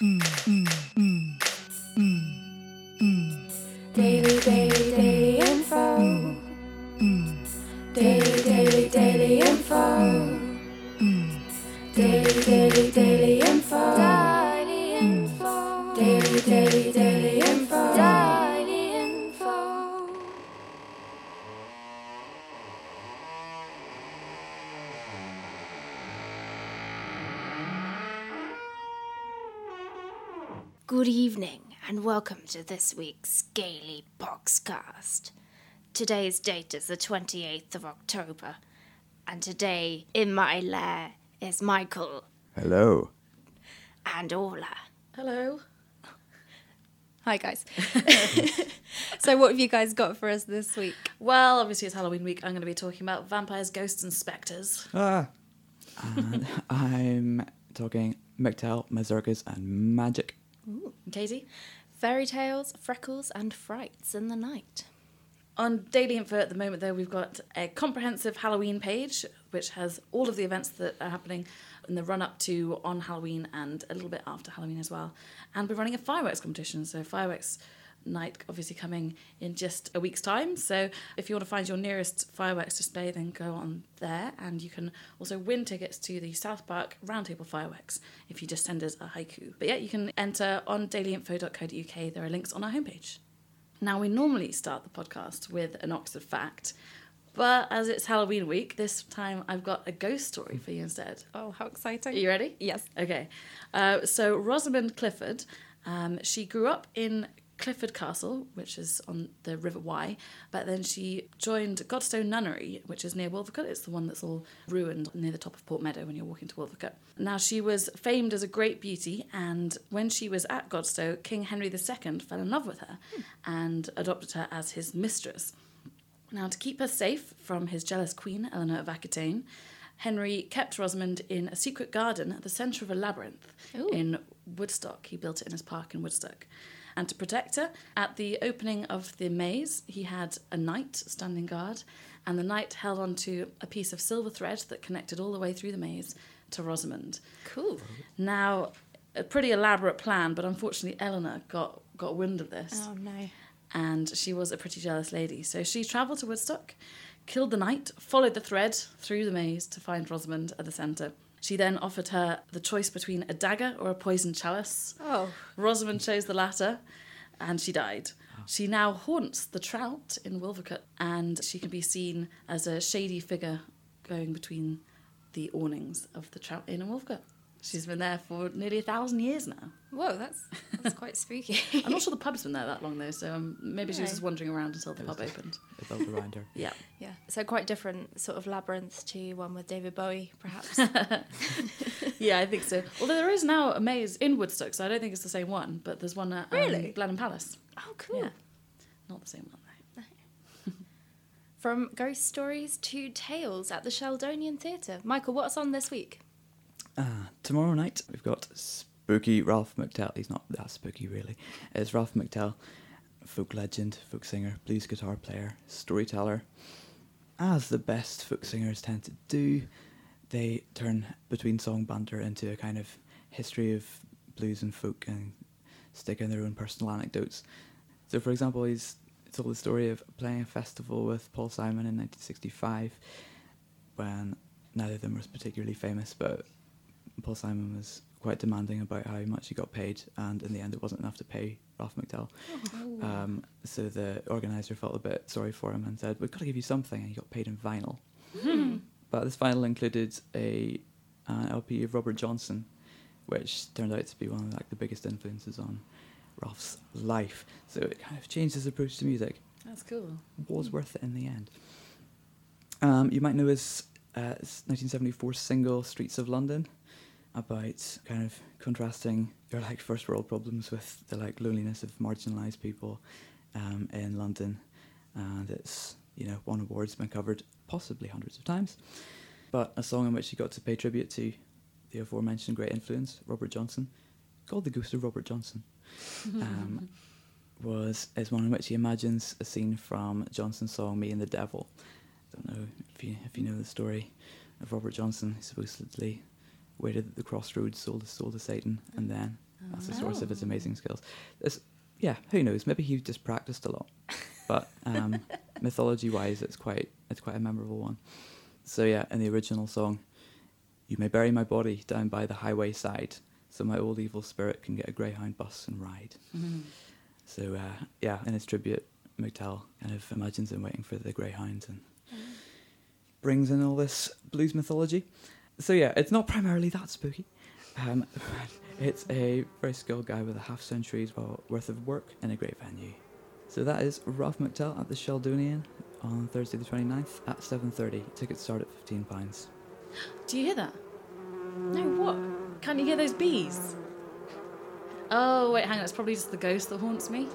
Daily, and welcome to this week's Daily Oxcast. Today's date is the 28th of October, and today in my lair is Michael Hello. and Orla. Hello. Hi guys. so what have you guys got for us this week? Well, obviously it's Halloween week. I'm going to be talking about vampires, ghosts, and spectres. Ah. And I'm talking McTell, Mazurkas, and magic. And Katie? Fairy tales, freckles, and frights in the night. On Daily Info at the moment, though, we've got a comprehensive Halloween page which has all of the events that are happening in the run up to on Halloween and a little bit after Halloween as well. And we're running a fireworks competition. So, fireworks night obviously coming in just a week's time. So, if you want to find your nearest fireworks display, then go on there. And you can also win tickets to the South Park Roundtable fireworks if you just send us a haiku. But yeah, you can enter on dailyinfo.co.uk. There are links on our homepage. Now, we normally start the podcast with an Oxford fact, but as it's Halloween week, this time I've got a ghost story for you instead. Oh, how exciting. Are you ready? Yes. Okay. Uh, so, Rosamond Clifford, um, she grew up in Clifford Castle, which is on the River Wye, but then she joined Godstow Nunnery, which is near Wolvercote. It's the one that's all ruined near the top of Port Meadow when you're walking to Wolvercote. Now, she was famed as a great beauty, and when she was at Godstow, King Henry II fell in love with her and adopted her as his mistress. Now, to keep her safe from his jealous queen, Eleanor of Aquitaine, Henry kept Rosamond in a secret garden at the centre of a labyrinth in Woodstock. He built it in his park in Woodstock. And to protect her, at the opening of the maze, he had a knight standing guard, and the knight held onto a piece of silver thread that connected all the way through the maze to Rosamond. Cool. Now, a pretty elaborate plan, but unfortunately, Eleanor got, got wind of this Oh no. and she was a pretty jealous lady. So she travelled to Woodstock, killed the knight, followed the thread through the maze to find Rosamond at the centre. She then offered her the choice between a dagger or a poisoned chalice. Oh. Rosamond chose the latter, and she died. She now haunts the trout in Wolvercote, and she can be seen as a shady figure going between the awnings of the trout inn in Wolvercote. She's been there for nearly a thousand years now. Whoa, that's that's quite spooky. I'm not sure the pub's been there that long though, so um, maybe she was just wandering around until the pub opened. They built around her. Yeah. yeah. So quite different sort of labyrinth to one with David Bowie, perhaps. Yeah, I think so. Although there is now a maze in Woodstock, so I don't think it's the same one, but there's one at um, Really? Blenheim Palace. oh, cool. Yeah. Not the same one though. From ghost stories to tales at the Sheldonian Theatre. Michael, what's on this week? Ah, tomorrow night we've got spooky Ralph McTell. He's not that spooky really. It's Ralph McTell, folk legend, folk singer, blues guitar player, storyteller. As the best folk singers tend to do, they turn between song banter into a kind of history of blues and folk and stick in their own personal anecdotes. So, for example, he's told the story of playing a festival with Paul Simon in 1965 when neither of them was particularly famous, but Paul Simon was quite demanding about how much he got paid, and in the end, it wasn't enough to pay Ralph McTell. Um, so the organizer felt a bit sorry for him and said, "We've got to give you something," and he got paid in vinyl. But this vinyl included a an LP of Robert Johnson, which turned out to be one of like the biggest influences on Ralph's life. So it kind of changed his approach to music That's cool. was worth it in the end. Um, you might know his uh, his 1974 single "Streets of London," about kind of contrasting your like first world problems with the like loneliness of marginalised people um, in London, and it's you know won awards, been covered possibly hundreds of times, but a song in which he got to pay tribute to the aforementioned great influence, Robert Johnson, called "The Ghost of Robert Johnson." Um, was is one in which he imagines a scene from Johnson's song "Me and the Devil." I Don't know if you if you know the story of Robert Johnson. He supposedly waited at the crossroads, sold his soul to Satan, and then That's the source of his amazing skills. This, yeah, who knows? Maybe he just practiced a lot. But um, mythology-wise, it's quite it's quite a memorable one. So yeah, in the original song, you may bury my body down by the highway side, so my old evil spirit can get a greyhound bus and ride. So uh, yeah, in his tribute, McTell kind of imagines him waiting for the greyhound and brings in all this blues mythology. So yeah, it's not primarily that spooky. Um, it's a very skilled guy with a half century's worth of work in a great venue. So that is Ralph McTell at the Sheldonian on Thursday the 29th at 7.30. Tickets start at £15. Do you hear that? No, what? Can't you hear those bees? Oh, wait, hang on. It's probably just the ghost that haunts me.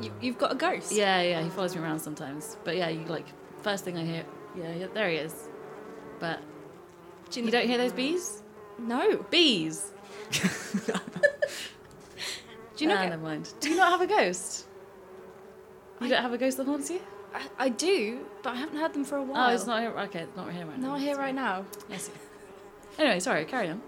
You, you've got a ghost? Yeah, yeah, he follows me around sometimes. But yeah, you like, first thing I hear, yeah, yeah there he is. But Do you don't hear those bees? No. Bees! Do you not Ah, get- never mind. Do you not have a ghost? You I- don't have a ghost that haunts you? I, I do, but I haven't heard them for a while. Oh, it's not here. Okay, it's not here right now. Not here right now. Yes. Anyway, sorry, carry on.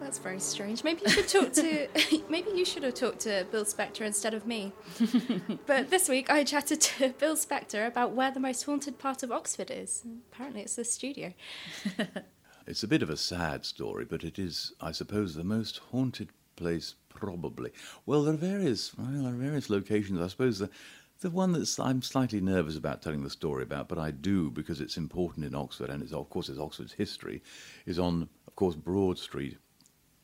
That's very strange. Maybe you should talk to. maybe you should have talked to Bill Spectre instead of me. but this week I chatted to Bill Spectre about where the most haunted part of Oxford is. Apparently, it's the studio. It's a bit of a sad story, but it is, I suppose, the most haunted place probably. Well, there are various, well, there are various locations. I suppose the the one that's I'm slightly nervous about telling the story about, but I do because it's important in Oxford, and it's of course it's Oxford's history, is on, of course, Broad Street,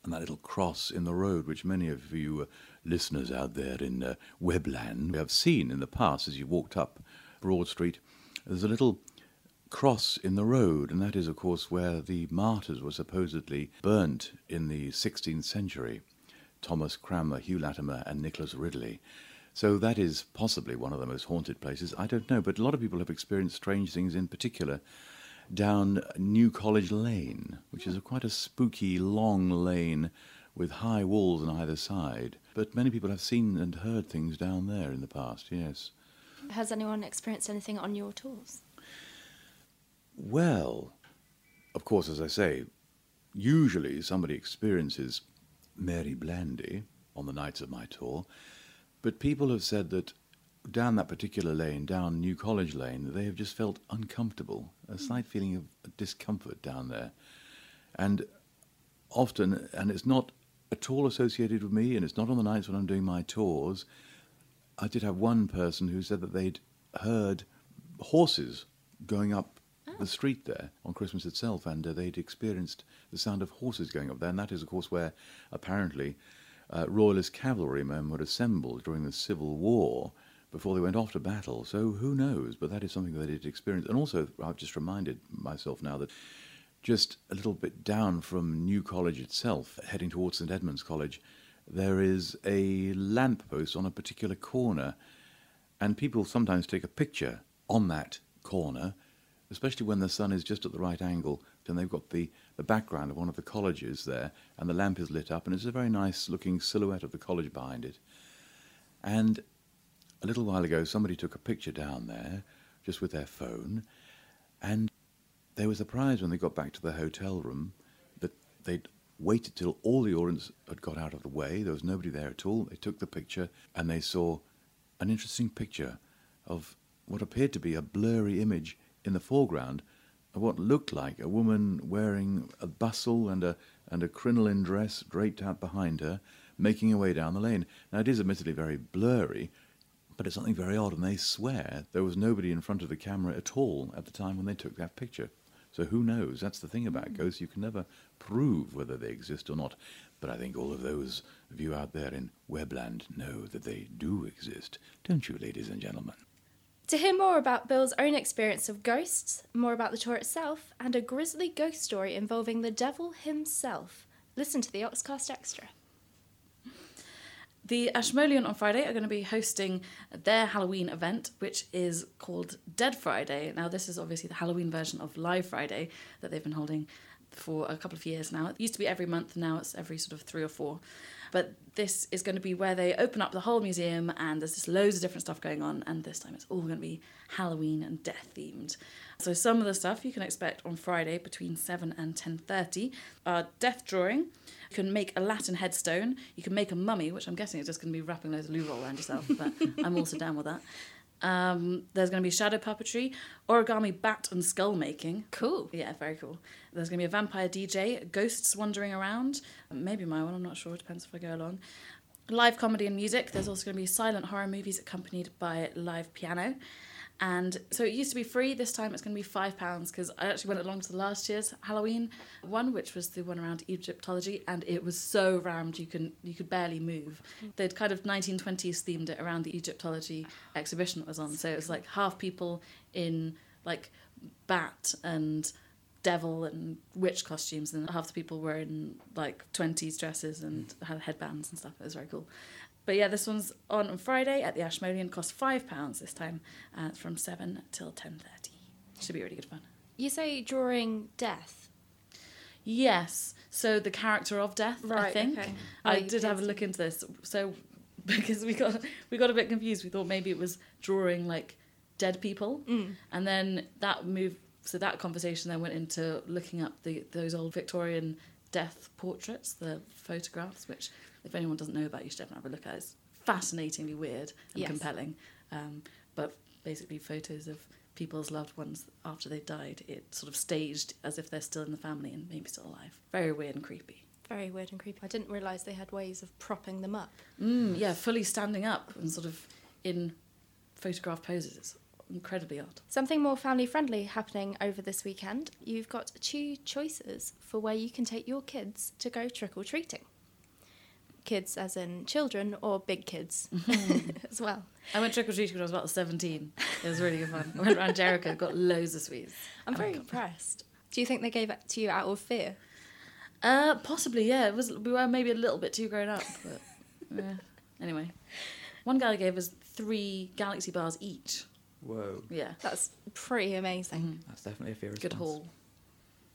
and that little cross in the road, which many of you uh, listeners out there in uh, Webland have seen in the past as you walked up Broad Street. There's a little cross in the road, and that is, of course, where the martyrs were supposedly burnt in the 16th century Thomas Cranmer, Hugh Latimer, and Nicholas Ridley. So that is possibly one of the most haunted places. I don't know, but a lot of people have experienced strange things, in particular down New College Lane, which is a quite a spooky, long lane with high walls on either side. But many people have seen and heard things down there in the past, yes. Has anyone experienced anything on your tours? Well, of course, as I say, usually somebody experiences Mary Blandy on the nights of my tour, but people have said that down that particular lane, down New College Lane, they have just felt uncomfortable, a hmm. slight feeling of discomfort down there. And often, and it's not at all associated with me, and it's not on the nights when I'm doing my tours. I did have one person who said that they'd heard horses going up the street there on Christmas itself, and uh, they'd experienced the sound of horses going up there, and that is, of course, where apparently uh, royalist cavalrymen would assemble during the Civil War before they went off to battle. So who knows? But that is something that they'd experienced. And also, I've just reminded myself now that just a little bit down from New College itself, heading towards St Edmund's College, there is a lamp post on a particular corner, and people sometimes take a picture on that corner, especially when the sun is just at the right angle, and they've got the, the background of one of the colleges there, and the lamp is lit up, and it's a very nice looking silhouette of the college behind it. And a little while ago, somebody took a picture down there, just with their phone, and they were surprised when they got back to the hotel room that they'd waited till all the audience had got out of the way. There was nobody there at all. They took the picture and they saw an interesting picture of what appeared to be a blurry image in the foreground what looked like a woman wearing a bustle and a and a crinoline dress draped out behind her, making her way down the lane. Now it is admittedly very blurry, but it's something very odd, and they swear there was nobody in front of the camera at all at the time when they took that picture. So who knows? That's the thing about ghosts. You can never prove whether they exist or not. But I think all of those of you out there in Webland know that they do exist. Don't you, ladies and gentlemen? To hear more about Bill's own experience of ghosts, more about the tour itself, and a grisly ghost story involving the devil himself, listen to the Oxcast Extra. The Ashmolean on Friday are going to be hosting their Halloween event, which is called Dead Friday. Now, this is obviously the Halloween version of Live Friday that they've been holding for a couple of years now. It used to be every month, now it's every sort of three or four. But this is going to be where they open up the whole museum and there's just loads of different stuff going on. And this time it's all going to be Halloween and death themed. So some of the stuff you can expect on Friday between 7 and 10.30 are death drawing. You can make a Latin headstone. You can make a mummy, which I'm guessing is just going to be wrapping loads of loo roll around yourself. But I'm also down with that. Um, there's going to be shadow puppetry, origami bat and skull making. Cool. Yeah, very cool. There's going to be a vampire DJ, ghosts wandering around. Maybe my one, I'm not sure. It Depends if I go along. Live comedy and music. There's also going to be silent horror movies accompanied by live piano. And so it used to be free. This time it's going to be five pounds because I actually went along to the last year's Halloween one, which was the one around Egyptology, and it was so rammed you can you could barely move. They'd kind of 1920s themed it around the Egyptology exhibition that was on. So it was like half people in like bat and devil and witch costumes, and half the people were in like 20s dresses and had headbands and stuff. It was very cool. But yeah, this one's on on Friday at the Ashmolean. Cost five pounds this time. Uh, from seven till ten thirty. Should be really good fun. You say drawing death. Yes. So the character of death, I Right, think. okay. I did have a look into this. So because we got we got a bit confused. We thought maybe it was drawing like dead people, Mm. and then that moved. So that conversation then went into looking up the those old Victorian death portraits, the photographs, which if anyone doesn't know about, you should definitely have a look at. It's fascinatingly weird and Yes. compelling. Um, but basically, photos of people's loved ones after they died, it sort of staged as if they're still in the family and maybe still alive. Very weird and creepy. Very weird and creepy. I didn't realise they had ways of propping them up. Mm, yeah, fully standing up and sort of in photograph poses. It's incredibly odd. Something more family friendly happening over this weekend. You've got two choices for where you can take your kids to go trick or treating. Kids, as in children, or big kids as well. I went trick or treating when I was about 17. It was really good fun. I went around Jericho, got loads of sweets. I'm Oh, very impressed. Do you think they gave it to you out of fear? Uh, possibly, yeah. It was we were maybe a little bit too grown up, but yeah. anyway. One guy gave us three galaxy bars each. Whoa. Yeah, That's pretty amazing. Mm-hmm. That's definitely a fair good response. haul.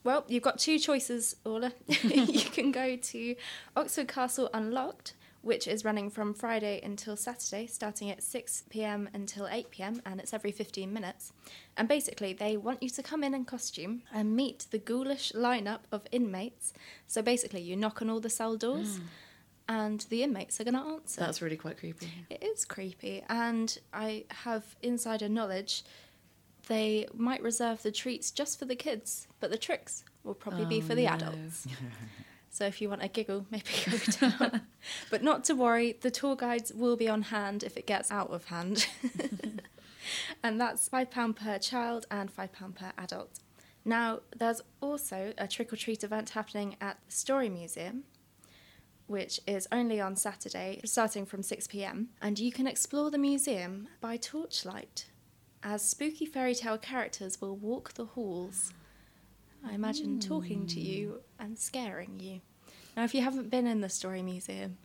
Well, you've got two choices, Orla. you can go to Oxford Castle Unlocked, which is running from Friday until Saturday, starting at 6 pm until 8 pm, and it's every 15 minutes. And basically, they want you to come in in costume and meet the ghoulish lineup of inmates. So basically, you knock on all the cell doors, mm. And the inmates are going to answer. That's really quite creepy. It is creepy, and I have insider knowledge. They might reserve the treats just for the kids, but the tricks will probably be Oh, for the oh, no. adults. So if you want a giggle, maybe go down. but not to worry, the tour guides will be on hand if it gets out of hand. and that's £5 per child and £5 per adult. Now, there's also a trick or treat event happening at the Story Museum, which is only on Saturday, starting from 6 pm. And you can explore the museum by torchlight, as spooky fairy tale characters will walk the halls. I imagine hmm. talking to you and scaring you. Now, if you haven't been in the Story Museum,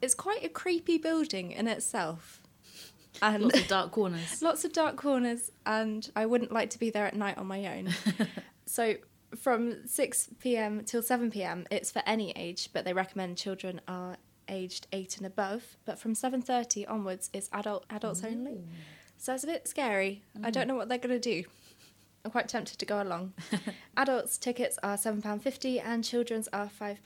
it's quite a creepy building in itself. And Lots of dark corners. lots of dark corners, and I wouldn't like to be there at night on my own. so, from 6 pm till 7 pm, it's for any age, but they recommend children are aged 8 and above. But from 7:30 onwards, it's adult adults only. So it's a bit scary. I don't mm. know what they're going to do. I'm quite tempted to go along. Adults tickets are £7.50 and children's are £5.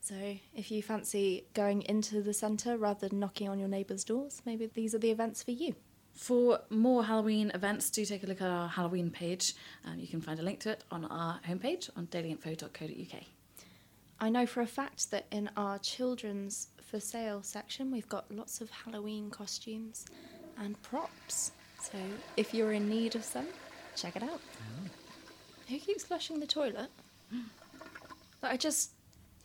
So if you fancy going into the centre rather than knocking on your neighbours' doors, maybe these are the events for you. For more Halloween events, do take a look at our Halloween page. Um, you can find a link to it on our homepage on dailyinfo.co.uk. I know for a fact that in our children's for sale section, we've got lots of Halloween costumes and props. So if you're in need of some, check it out. Who keeps flushing the toilet? Like, I just.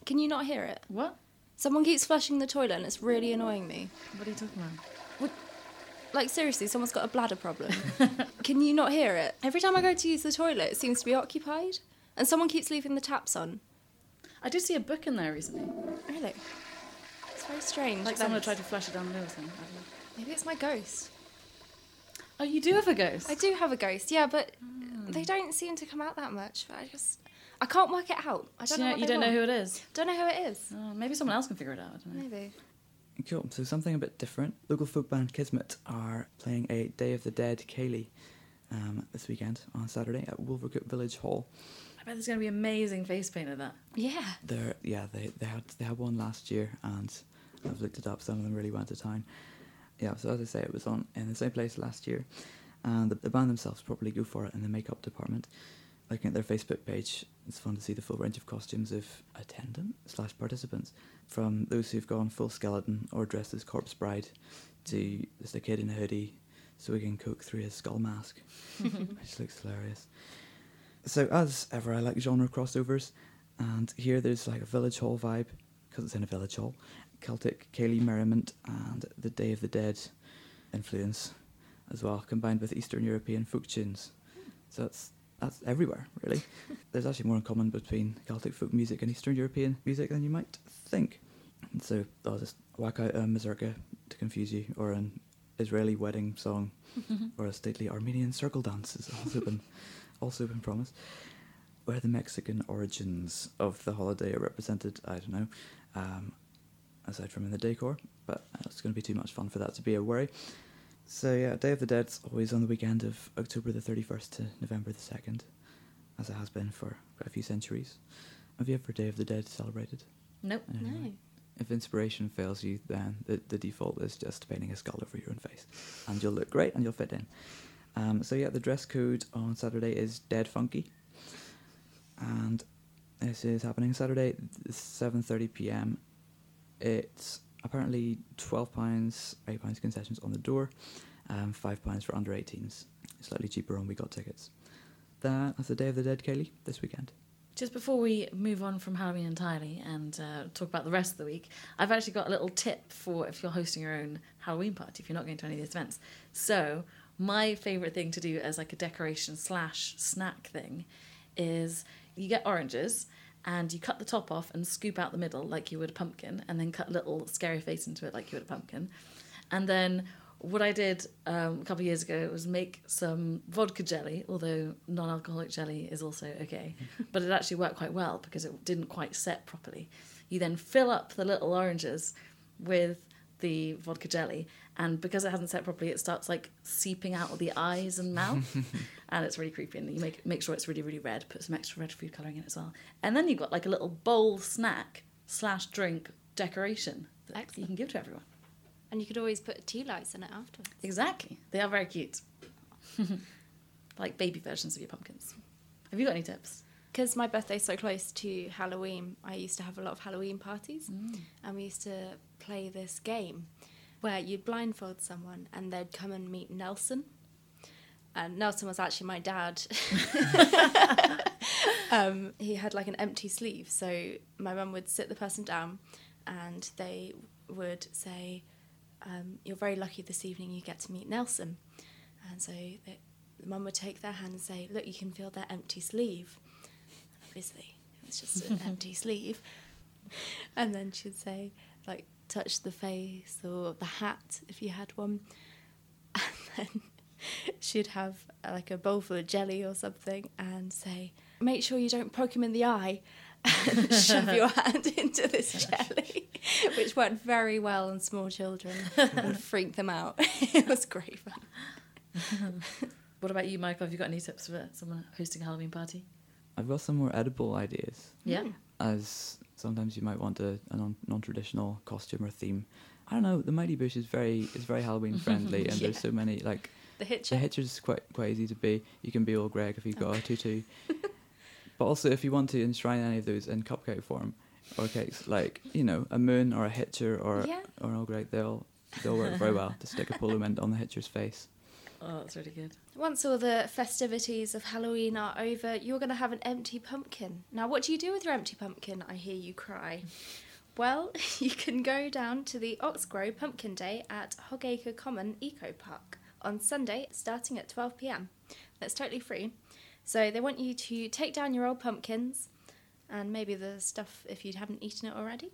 Can you not hear it? What? Someone keeps flushing the toilet and it's really annoying me. What are you talking about? Like, seriously, someone's got a bladder problem. Can you not hear it? Every time I go to use the toilet, it seems to be occupied. And someone keeps leaving the taps on. I did see a book in there recently. Really? It's very strange. Like someone tried to flush it down the loo or something. I don't know. Maybe it's my ghost. Oh, you do have a ghost? I do have a ghost, yeah, but hmm. they don't seem to come out that much. But I just, I can't work it out. I don't Do you know. know, you don't know who it is. Don't know who it is. Oh, maybe someone else can figure it out. I don't know. Maybe. Cool. So something a bit different. Local folk band Kismet are playing a Day of the Dead Ceilidh um, this weekend on Saturday at Wolvercote Village Hall. I bet there's going to be amazing face paint of that. Yeah. They're yeah they, they had they had one last year and I've looked it up. Some of them really went to town. Yeah. So as I say, it was on in the same place last year, and the, the band themselves probably go for it in the makeup department. Looking at their Facebook page, it's fun to see the full range of costumes of attendant slash participants, from those who've gone full skeleton or dressed as corpse bride, to just a kid in a hoodie swigging coke through his skull mask, which looks hilarious. So as ever, I like genre crossovers, and here there's like a village hall vibe because it's in a village hall, Celtic Ceilidh merriment and the Day of the Dead influence as well, combined with Eastern European folk tunes. So that's that's everywhere really. there's actually more in common between Celtic folk music and Eastern European music than you might think. And so I'll just whack out a mazurka to confuse you, or an Israeli wedding song, or a stately Armenian circle dance has also been also been promised. Where the Mexican origins of the holiday are represented, I don't know, um, aside from in the decor, but uh, it's going to be too much fun for that to be a worry. So yeah, Day of the Dead's always on the weekend of October the 31st to November the 2nd, as it has been for quite a few centuries. Have you ever Day of the Dead celebrated? Nope. in any way? No. If inspiration fails you, then the, the default is just painting a skull over your own face, and you'll look great and you'll fit in. Um, so yeah, the dress code on Saturday is dead funky, and this is happening Saturday, seven thirty p.m. It's apparently twelve pounds, eight pounds concessions on the door, um, five pounds for under 18s. Slightly cheaper on we got tickets. That, That's the Day of the Dead, Ceilidh, this weekend. Just before we move on from Halloween entirely and uh, talk about the rest of the week, I've actually got a little tip for if you're hosting your own Halloween party, if you're not going to any of these events. So, my favourite thing to do as like a decoration slash snack thing is you get oranges and you cut the top off and scoop out the middle like you would a pumpkin, and then cut a little scary face into it like you would a pumpkin. And then what I did um, a couple of years ago was make some vodka jelly, although non alcoholic jelly is also okay. but it actually worked quite well because it didn't quite set properly. You then fill up the little oranges with the vodka jelly, and because it hasn't set properly, it starts like seeping out of the eyes and mouth, and it's really creepy. And you make make sure it's really really red. Put some extra red food coloring in as well, and then you've got like a little bowl snack slash drink decoration that you can give to everyone. And you could always put tea lights in it afterwards. Exactly. They are very cute. like baby versions of your pumpkins. Have you got any tips? Because my birthday's so close to Halloween, I used to have a lot of Halloween parties, mm. and we used to play this game where you'd blindfold someone and they'd come and meet Nelson. And Nelson was actually my dad. um, he had like an empty sleeve, so my mum would sit the person down, and they would say, um, "You're very lucky this evening. You get to meet Nelson." And so they, the mum would take their hand and say, "Look, you can feel their empty sleeve." obviously it was just an empty sleeve and then she'd say like touch the face or the hat if you had one and then she'd have uh, like a bowl full of jelly or something and say make sure you don't poke him in the eye and shove your hand into this jelly which worked very well on small children and freaked them out it was great fun What about you, Michael? Have you got any tips for someone hosting a Halloween party? I've got some more edible ideas. Yeah. as sometimes you might want a, a non traditional costume or theme. I don't know. The Mighty Boosh is very is very Halloween friendly, and there's so many like the hitcher the Hitcher's quite quite easy to be. You can be Old Gregg if you've got a tutu, but also if you want to enshrine any of those in cupcake form or cakes, like you know a moon or a Hitcher or Yeah. or an old Gregg, they'll they'll work very well to stick a polo mint on the Hitcher's face. Oh, that's really good. Once all the festivities of Halloween are over, you're going to have an empty pumpkin. Now, what do you do with your empty pumpkin? I hear you cry. Well, you can go down to the OxGrow Pumpkin Day at Hogacre Common Eco Park on Sunday, starting at 12 pm. That's totally free. So, they want you to take down your old pumpkins and maybe the stuff if you haven't eaten it already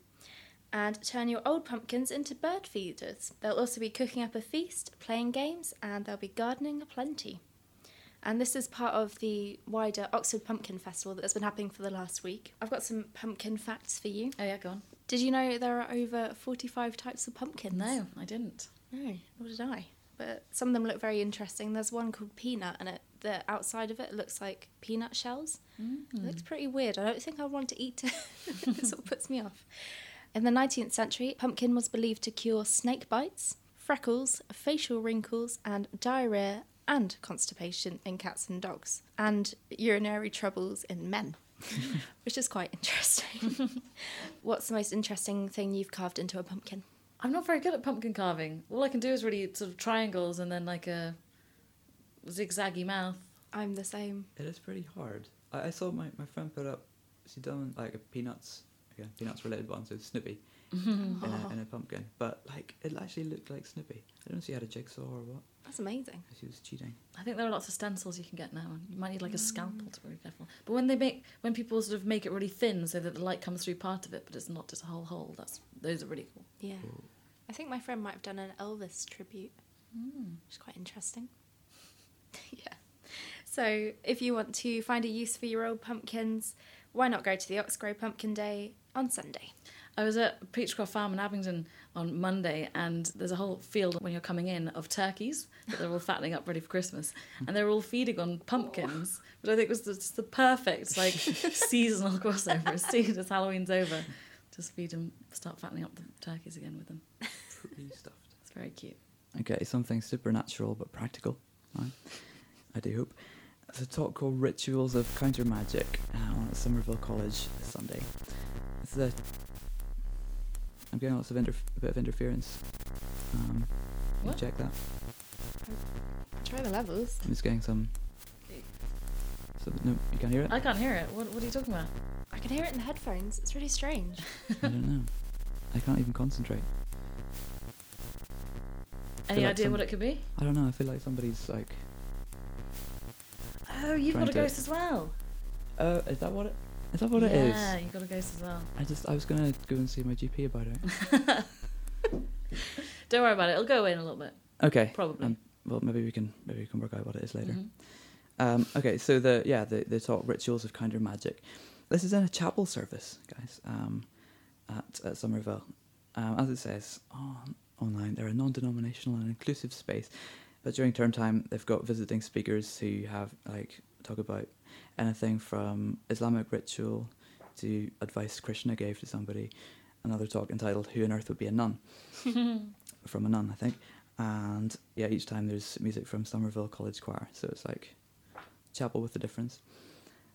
and turn your old pumpkins into bird feeders. They'll also be cooking up a feast, playing games, and they'll be gardening aplenty. And this is part of the wider Oxford Pumpkin Festival that has been happening for the last week. I've got some pumpkin facts for you. Oh yeah, go on. Did you know there are over 45 types of pumpkins? No, I didn't. No, nor did I. But some of them look very interesting. There's one called Peanut, and it the outside of it looks like peanut shells. It mm. looks pretty weird. I don't think I want to eat it. it sort of puts me off. In the 19th century, pumpkin was believed to cure snake bites, freckles, facial wrinkles, and diarrhea and constipation in cats and dogs, and urinary troubles in men, which is quite interesting. What's the most interesting thing you've carved into a pumpkin? I'm not very good at pumpkin carving. All I can do is really sort of triangles and then like a zigzaggy mouth. I'm the same. It is pretty hard. I, I saw my, my friend put up, she done like a peanuts, again, peanuts related one, so Snoopy in, a, in a pumpkin. But like, it actually looked like Snoopy. I don't know if she had a jigsaw or what. That's amazing. She was cheating. I think there are lots of stencils you can get now, and you might need like a scalpel to be very careful. But when they make, when people sort of make it really thin so that the light comes through part of it, but it's not just a whole hole, that's those are really cool. Yeah. I think my friend might have done an Elvis tribute, Hmm. which is quite interesting. yeah. So, if you want to find a use for your old pumpkins, why not go to the OxGrow Pumpkin Day on Sunday? I was at Peachcroft Farm in Abingdon on Monday, and there's a whole field when you're coming in of turkeys that they're all fattening up ready for Christmas, and they're all feeding on pumpkins, which I think was just the perfect like seasonal crossover. As soon as Halloween's over, just feed them, start fattening up the turkeys again with them. Pretty stuffed. It's very cute. Okay, something supernatural but practical. Right? I do hope. It's a talk called Rituals of Counter Magic uh, on at Somerville College this Sunday. It's the. I'm getting lots of interf- a bit of interference. Um, can What? check that? Try the levels. I'm just getting some. So, no, you can't hear it. I can't hear it. What, what are you talking about? I can hear it in the headphones. It's really strange. I don't know. I can't even concentrate. Any like idea some- what it could be? I don't know. I feel like somebody's like. Oh, you've got a to- ghost as well. Uh, is that what it? Is that what it is? yeah, you've got a ghost as well. I just I was gonna go and see my GP about it. Don't worry about it. It'll go away in a little bit, Okay. probably. Um, well, maybe we can maybe we can work out what it is later. Mhm. Um, okay, so the yeah the the talk rituals of counter magic. This is in a chapel service, guys, um, at at Somerville. Um, as it says on online, they're a non-denominational and inclusive space. But during term time, they've got visiting speakers who have like talk about anything from Islamic ritual to advice Krishna gave to somebody. Another talk entitled "Who on Earth Would Be a Nun?" from a nun, I think. And yeah, each time there's music from Somerville College Choir, so it's like chapel with a difference.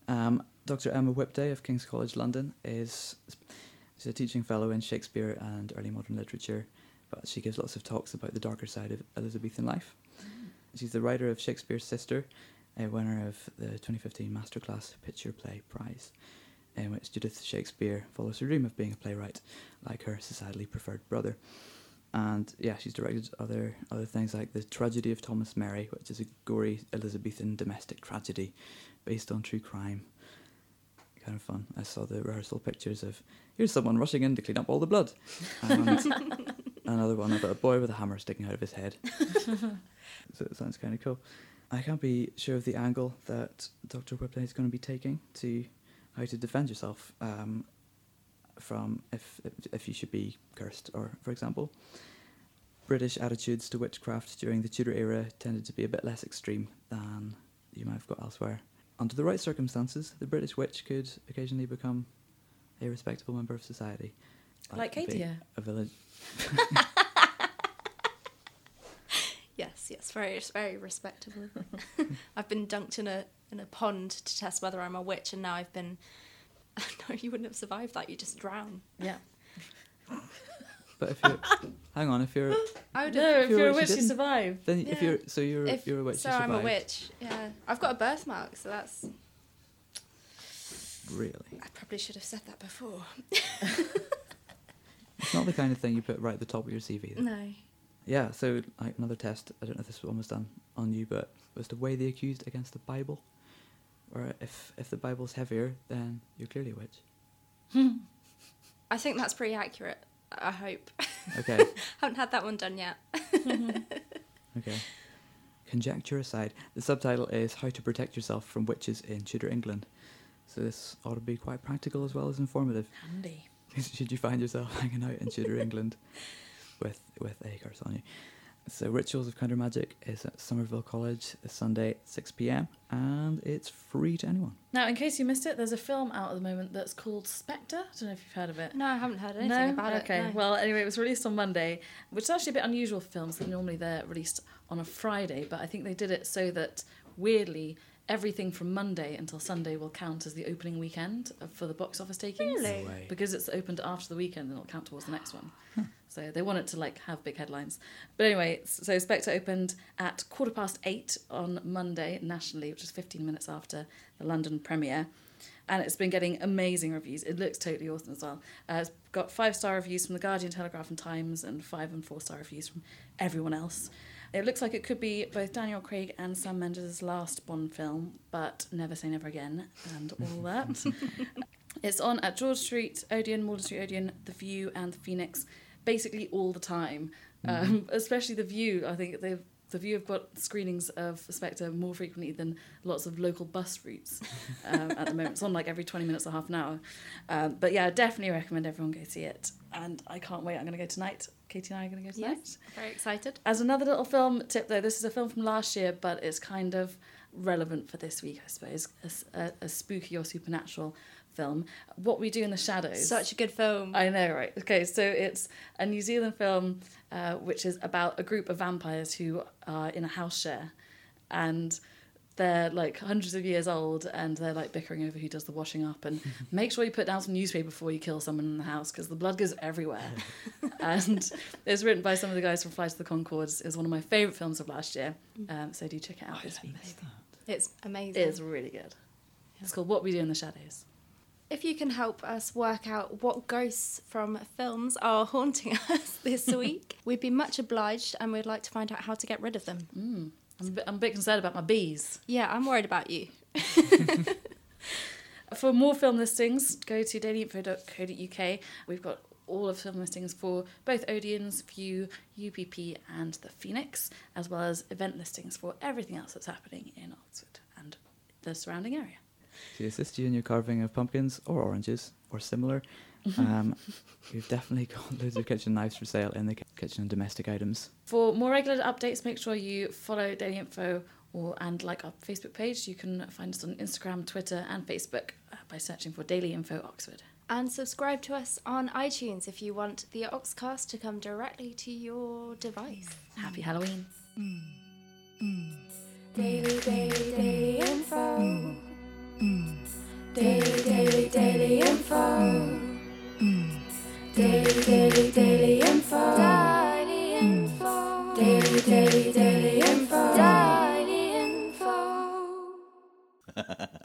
Um, Dr. Emma Whipday of King's College London is she's a teaching fellow in Shakespeare and early modern literature, but she gives lots of talks about the darker side of Elizabethan life. She's the writer of Shakespeare's Sister, a winner of the 2015 Masterclass Pitch Your Play Prize, in which Judith Shakespeare follows her dream of being a playwright, like her societally preferred brother. And yeah, she's directed other other things like the Tragedy of Thomas Merry, which is a gory Elizabethan domestic tragedy based on true crime. Kind of fun. I saw the rehearsal pictures of here's someone rushing in to clean up all the blood, and another one about a boy with a hammer sticking out of his head. so it sounds kind of cool. I can't be sure of the angle that Dr. Whipday is going to be taking to how to defend yourself um, from if, if if you should be cursed, or for example, British attitudes to witchcraft during the Tudor era tended to be a bit less extreme than you might have got elsewhere. Under the right circumstances, the British witch could occasionally become a respectable member of society. Like being Katie. A village. Yes, yes, very, very respectable. I've been dunked in a in a pond to test whether I'm a witch, and now I've been. no, you wouldn't have survived that. You just drown. Yeah. But if you're, hang on, if you're, I would No, have. if you're you're a a witch, witch, you you survive. then if you're, so you're If, you're a witch. so you I'm a witch. Yeah, I've got a birthmark, so that's. Really, I probably should have said that before. it's not the kind of thing you put right at the top of your CV. though. No. Yeah, so like another test. I don't know if this one was done on you, but was to weigh the accused against the Bible, or if if the Bible's heavier, then you're clearly a witch. I think that's pretty accurate. I hope. Okay, Haven't had that one done yet. okay. conjecture aside, the subtitle is How to Protect Yourself from Witches in Tudor England. So this ought to be quite practical as well as informative. Handy. Should you find yourself hanging out in Tudor England with with a curse on you. So Rituals of Counter Magic is at Somerville College this Sunday at 6 p.m. and it's free to anyone. Now, in case you missed it, there's a film out at the moment that's called Spectre. I don't know if you've heard of it. No, I haven't heard anything no? about it. okay. no. Well, anyway, it was released on Monday, which is actually a bit unusual for films. Normally they're released on a Friday, but I think they did it so that weirdly everything from Monday until Sunday will count as the opening weekend for the box office takings. Really? No. Because it's opened after the weekend and it'll count towards the next one. So they want it to like have big headlines. But anyway, so Spectre opened at quarter past eight on Monday nationally, which is 15 minutes after the London premiere. And it's been getting amazing reviews. It looks totally awesome as well. Uh, it's got five star reviews from The Guardian, Telegraph, and Times, and five and four star reviews from everyone else. It looks like it could be both Daniel Craig and Sam Mendes' last Bond film, but never say never again, and all that. it's on at George Street, Odeon, Magdalen Street, Odeon, The Vue, and The Phoenix, basically all the time. Um, especially The Vue. I think they've the you have got screenings of Spectre more frequently than lots of local bus routes um, at the moment. It's on like every 20 minutes or half an hour. Um, but yeah, I definitely recommend everyone go see it. And I can't wait. I'm going to go tonight. Katie and I are going to go tonight. Yes, very excited. As another little film tip, though, this is a film from last year, but it's kind of relevant for this week, I suppose. a spooky or supernatural film. What We Do in the Shadows. Such a good film. I know, right? Okay, so it's a New Zealand film uh, which is about a group of vampires who are in a house share, and they're like hundreds of years old, and they're like bickering over who does the washing up. And make sure you put down some newspaper before you kill someone in the house because the blood goes everywhere. and it's written by some of the guys from Flight of the Conchords. It was one of my favorite films of last year, um, so do check it out this week. It's amazing. It is really good. It's called What We Do in the Shadows. If you can help us work out what ghosts from films are haunting us this week, we'd be much obliged and we'd like to find out how to get rid of them. Mm. I'm a bit, I'm a bit concerned about my bees. Yeah, I'm worried about you. For more film listings, go to dailyinfo.co.uk. We've got all of film listings for both Odeon's, Vue, UPP, and the Phoenix, as well as event listings for everything else that's happening in Oxford and the surrounding area. To assist you in your carving of pumpkins or oranges or similar, um, we've definitely got loads of kitchen knives for sale in the kitchen and domestic items. For more regular updates, make sure you follow Daily Info or and like our Facebook page. You can find us on Instagram, Twitter, and Facebook uh, by searching for Daily Info Oxford. And subscribe to us on iTunes if you want the Oxcast to come directly to your device. Happy Halloween. Mm. Mm. Daily, daily, daily info. Mm. Daily, daily, daily mm. info. Mm. Daily, daily, daily info. Daily info. Daily, daily, daily info. Daily info.